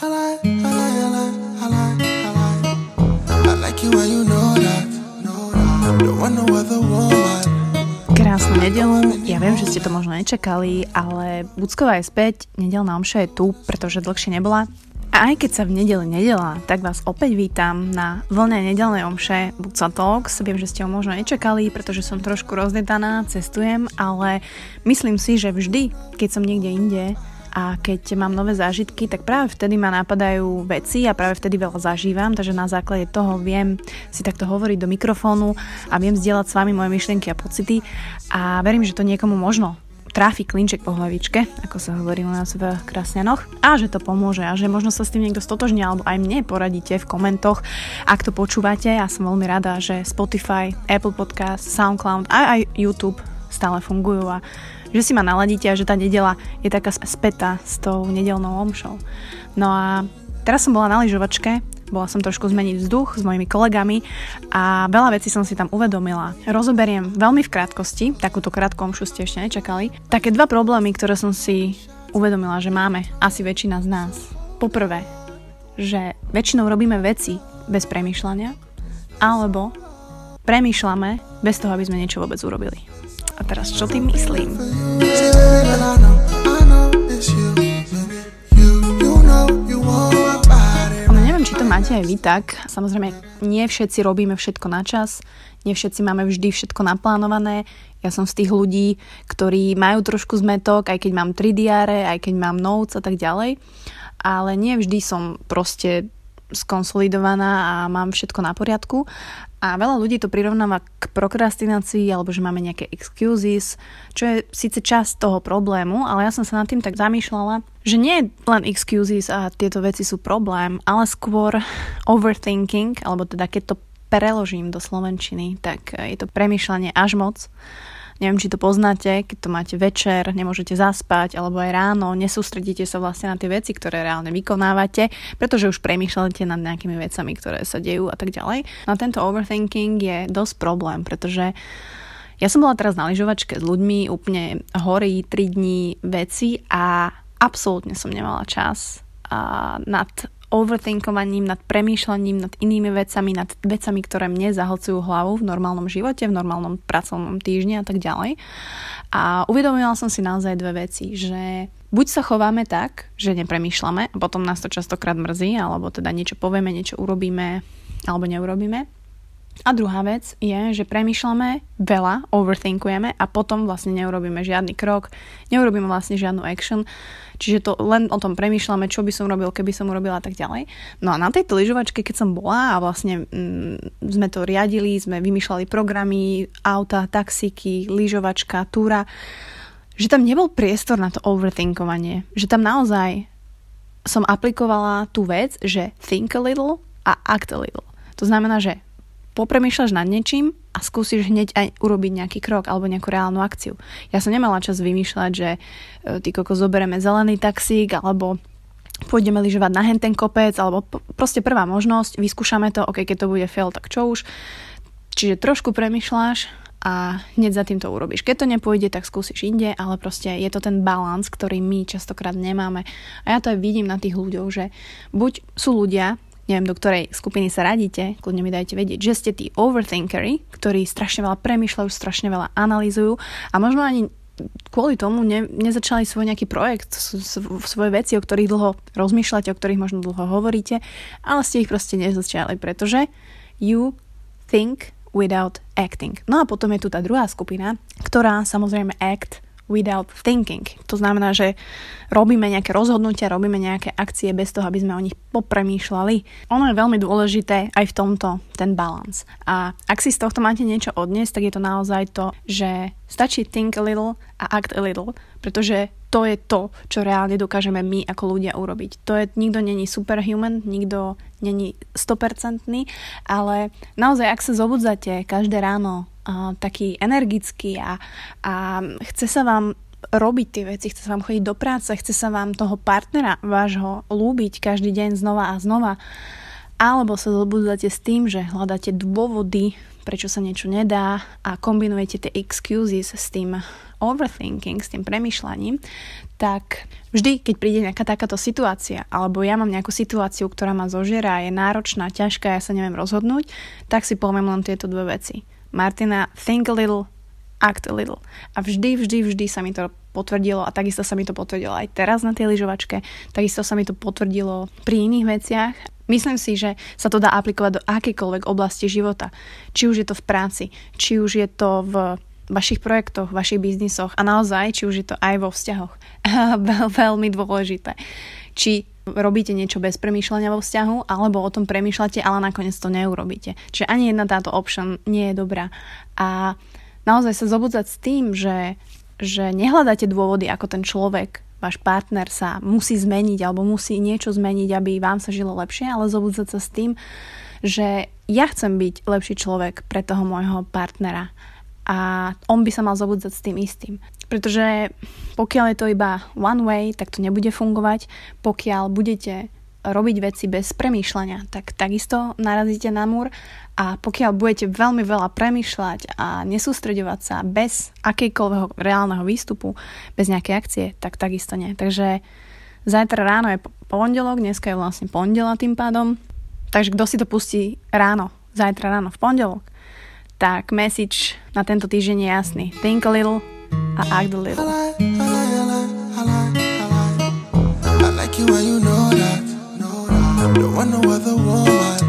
I like, I like, I ja viem, že ste to možno nečakali, ale Bucková je späť, nedelná omša je tu, pretože dlhšie nebola. A aj keď sa v nedeli nedela, tak vás opäť vítam na vlne nedelnej omše Buca Talks. Viem, že ste ho možno nečakali, pretože som trošku rozdetaná, cestujem, ale myslím si, že vždy, keď som niekde inde, a keď mám nové zážitky, tak práve vtedy ma napadajú veci a práve vtedy veľa zažívam, takže na základe toho viem si takto hovoriť do mikrofónu a viem zdieľať s vami moje myšlienky a pocity a verím, že to niekomu možno tráfi klinček po hlavičke, ako sa hovorí u nás v Krasňanoch a že to pomôže a že možno sa s tým niekto stotožní alebo aj mne poradíte v komentoch, ak to počúvate. Ja som veľmi rada, že Spotify, Apple Podcast, SoundCloud a aj YouTube stále fungujú a že si ma naladíte a že tá nedela je taká spätá s tou nedelnou omšou. No a teraz som bola na lyžovačke bola som trošku zmeniť vzduch s mojimi kolegami a veľa vecí som si tam uvedomila. Rozoberiem veľmi v krátkosti, takúto krátku omšu ste ešte nečakali. Také dva problémy, ktoré som si uvedomila, že máme asi väčšina z nás. Poprvé, že väčšinou robíme veci bez premýšľania, alebo premýšľame bez toho, aby sme niečo vôbec urobili. A teraz čo tým myslím? Neviem, či to máte aj vy tak. Samozrejme, nie všetci robíme všetko na čas, nie všetci máme vždy všetko naplánované. Ja som z tých ľudí, ktorí majú trošku zmetok, aj keď mám tri diáre, aj keď mám notes a tak ďalej. Ale nie vždy som proste skonsolidovaná a mám všetko na poriadku. A veľa ľudí to prirovnáva k prokrastinácii alebo že máme nejaké excuses, čo je síce časť toho problému, ale ja som sa nad tým tak zamýšľala, že nie len excuses a tieto veci sú problém, ale skôr overthinking, alebo teda keď to preložím do slovenčiny, tak je to premýšľanie až moc Neviem, či to poznáte, keď to máte večer, nemôžete zaspať, alebo aj ráno, nesústredíte sa vlastne na tie veci, ktoré reálne vykonávate, pretože už premýšľate nad nejakými vecami, ktoré sa dejú a tak ďalej. No a tento overthinking je dosť problém, pretože ja som bola teraz na lyžovačke s ľuďmi, úplne horí 3 dní veci a absolútne som nemala čas a nad overthinkovaním, nad premýšľaním, nad inými vecami, nad vecami, ktoré mne zahlcujú hlavu v normálnom živote, v normálnom pracovnom týždni a tak ďalej. A uvedomila som si naozaj dve veci, že buď sa chováme tak, že nepremýšľame a potom nás to častokrát mrzí, alebo teda niečo povieme, niečo urobíme alebo neurobíme. A druhá vec je, že premýšľame veľa, overthinkujeme a potom vlastne neurobíme žiadny krok, neurobíme vlastne žiadnu action, čiže to len o tom premýšľame, čo by som robil, keby som urobila a tak ďalej. No a na tejto lyžovačke, keď som bola a vlastne mm, sme to riadili, sme vymýšľali programy, auta, taxíky, lyžovačka, túra, že tam nebol priestor na to overthinkovanie, že tam naozaj som aplikovala tú vec, že think a little a act a little. To znamená, že popremýšľaš nad niečím a skúsiš hneď aj urobiť nejaký krok alebo nejakú reálnu akciu. Ja som nemala čas vymýšľať, že e, ty koko zoberieme zelený taxík alebo pôjdeme lyžovať na henten kopec alebo proste prvá možnosť, vyskúšame to, ok, keď to bude fail, tak čo už. Čiže trošku premýšľaš a hneď za tým to urobíš. Keď to nepôjde, tak skúsiš inde, ale proste je to ten balans, ktorý my častokrát nemáme. A ja to aj vidím na tých ľuďoch, že buď sú ľudia, neviem, do ktorej skupiny sa radíte, kľudne mi dajte vedieť, že ste tí overthinkery, ktorí strašne veľa premýšľajú, strašne veľa analýzujú a možno ani kvôli tomu ne, nezačali svoj nejaký projekt, svoje veci, o ktorých dlho rozmýšľate, o ktorých možno dlho hovoríte, ale ste ich proste nezačali, pretože you think without acting. No a potom je tu tá druhá skupina, ktorá samozrejme act without thinking. To znamená, že robíme nejaké rozhodnutia, robíme nejaké akcie bez toho, aby sme o nich popremýšľali. Ono je veľmi dôležité aj v tomto, ten balans. A ak si z tohto máte niečo odniesť, tak je to naozaj to, že stačí think a little a act a little, pretože to je to, čo reálne dokážeme my ako ľudia urobiť. To je, nikto není superhuman, nikto není 100%, ale naozaj, ak sa zobudzate každé ráno taký energický a, a chce sa vám robiť tie veci, chce sa vám chodiť do práce, chce sa vám toho partnera vášho lúbiť každý deň znova a znova, alebo sa zobudzate s tým, že hľadáte dôvody, prečo sa niečo nedá a kombinujete tie excuses s tým overthinking, s tým premyšľaním, tak vždy, keď príde nejaká takáto situácia, alebo ja mám nejakú situáciu, ktorá ma zožiera, je náročná, ťažká, ja sa neviem rozhodnúť, tak si poviem len tieto dve veci. Martina, think a little, act a little. A vždy, vždy, vždy sa mi to potvrdilo a takisto sa mi to potvrdilo aj teraz na tej lyžovačke, takisto sa mi to potvrdilo pri iných veciach. Myslím si, že sa to dá aplikovať do akejkoľvek oblasti života. Či už je to v práci, či už je to v vašich projektoch, vašich biznisoch a naozaj, či už je to aj vo vzťahoch. Veľ, veľmi dôležité. Či robíte niečo bez premýšľania vo vzťahu, alebo o tom premýšľate, ale nakoniec to neurobíte. Čiže ani jedna táto option nie je dobrá. A naozaj sa zobudzať s tým, že že nehľadáte dôvody, ako ten človek, váš partner sa musí zmeniť alebo musí niečo zmeniť, aby vám sa žilo lepšie, ale zobudzať sa s tým, že ja chcem byť lepší človek pre toho môjho partnera a on by sa mal zobudzať s tým istým. Pretože pokiaľ je to iba one way, tak to nebude fungovať. Pokiaľ budete robiť veci bez premýšľania, tak takisto narazíte na múr a pokiaľ budete veľmi veľa premýšľať a nesústredovať sa bez akejkoľvek reálneho výstupu, bez nejakej akcie, tak takisto nie. Takže zajtra ráno je pondelok, dneska je vlastne pondela tým pádom, takže kto si to pustí ráno, zajtra ráno v pondelok, tak, message na tento týždeň je jasný. Think a little a act a little. Don't want no other woman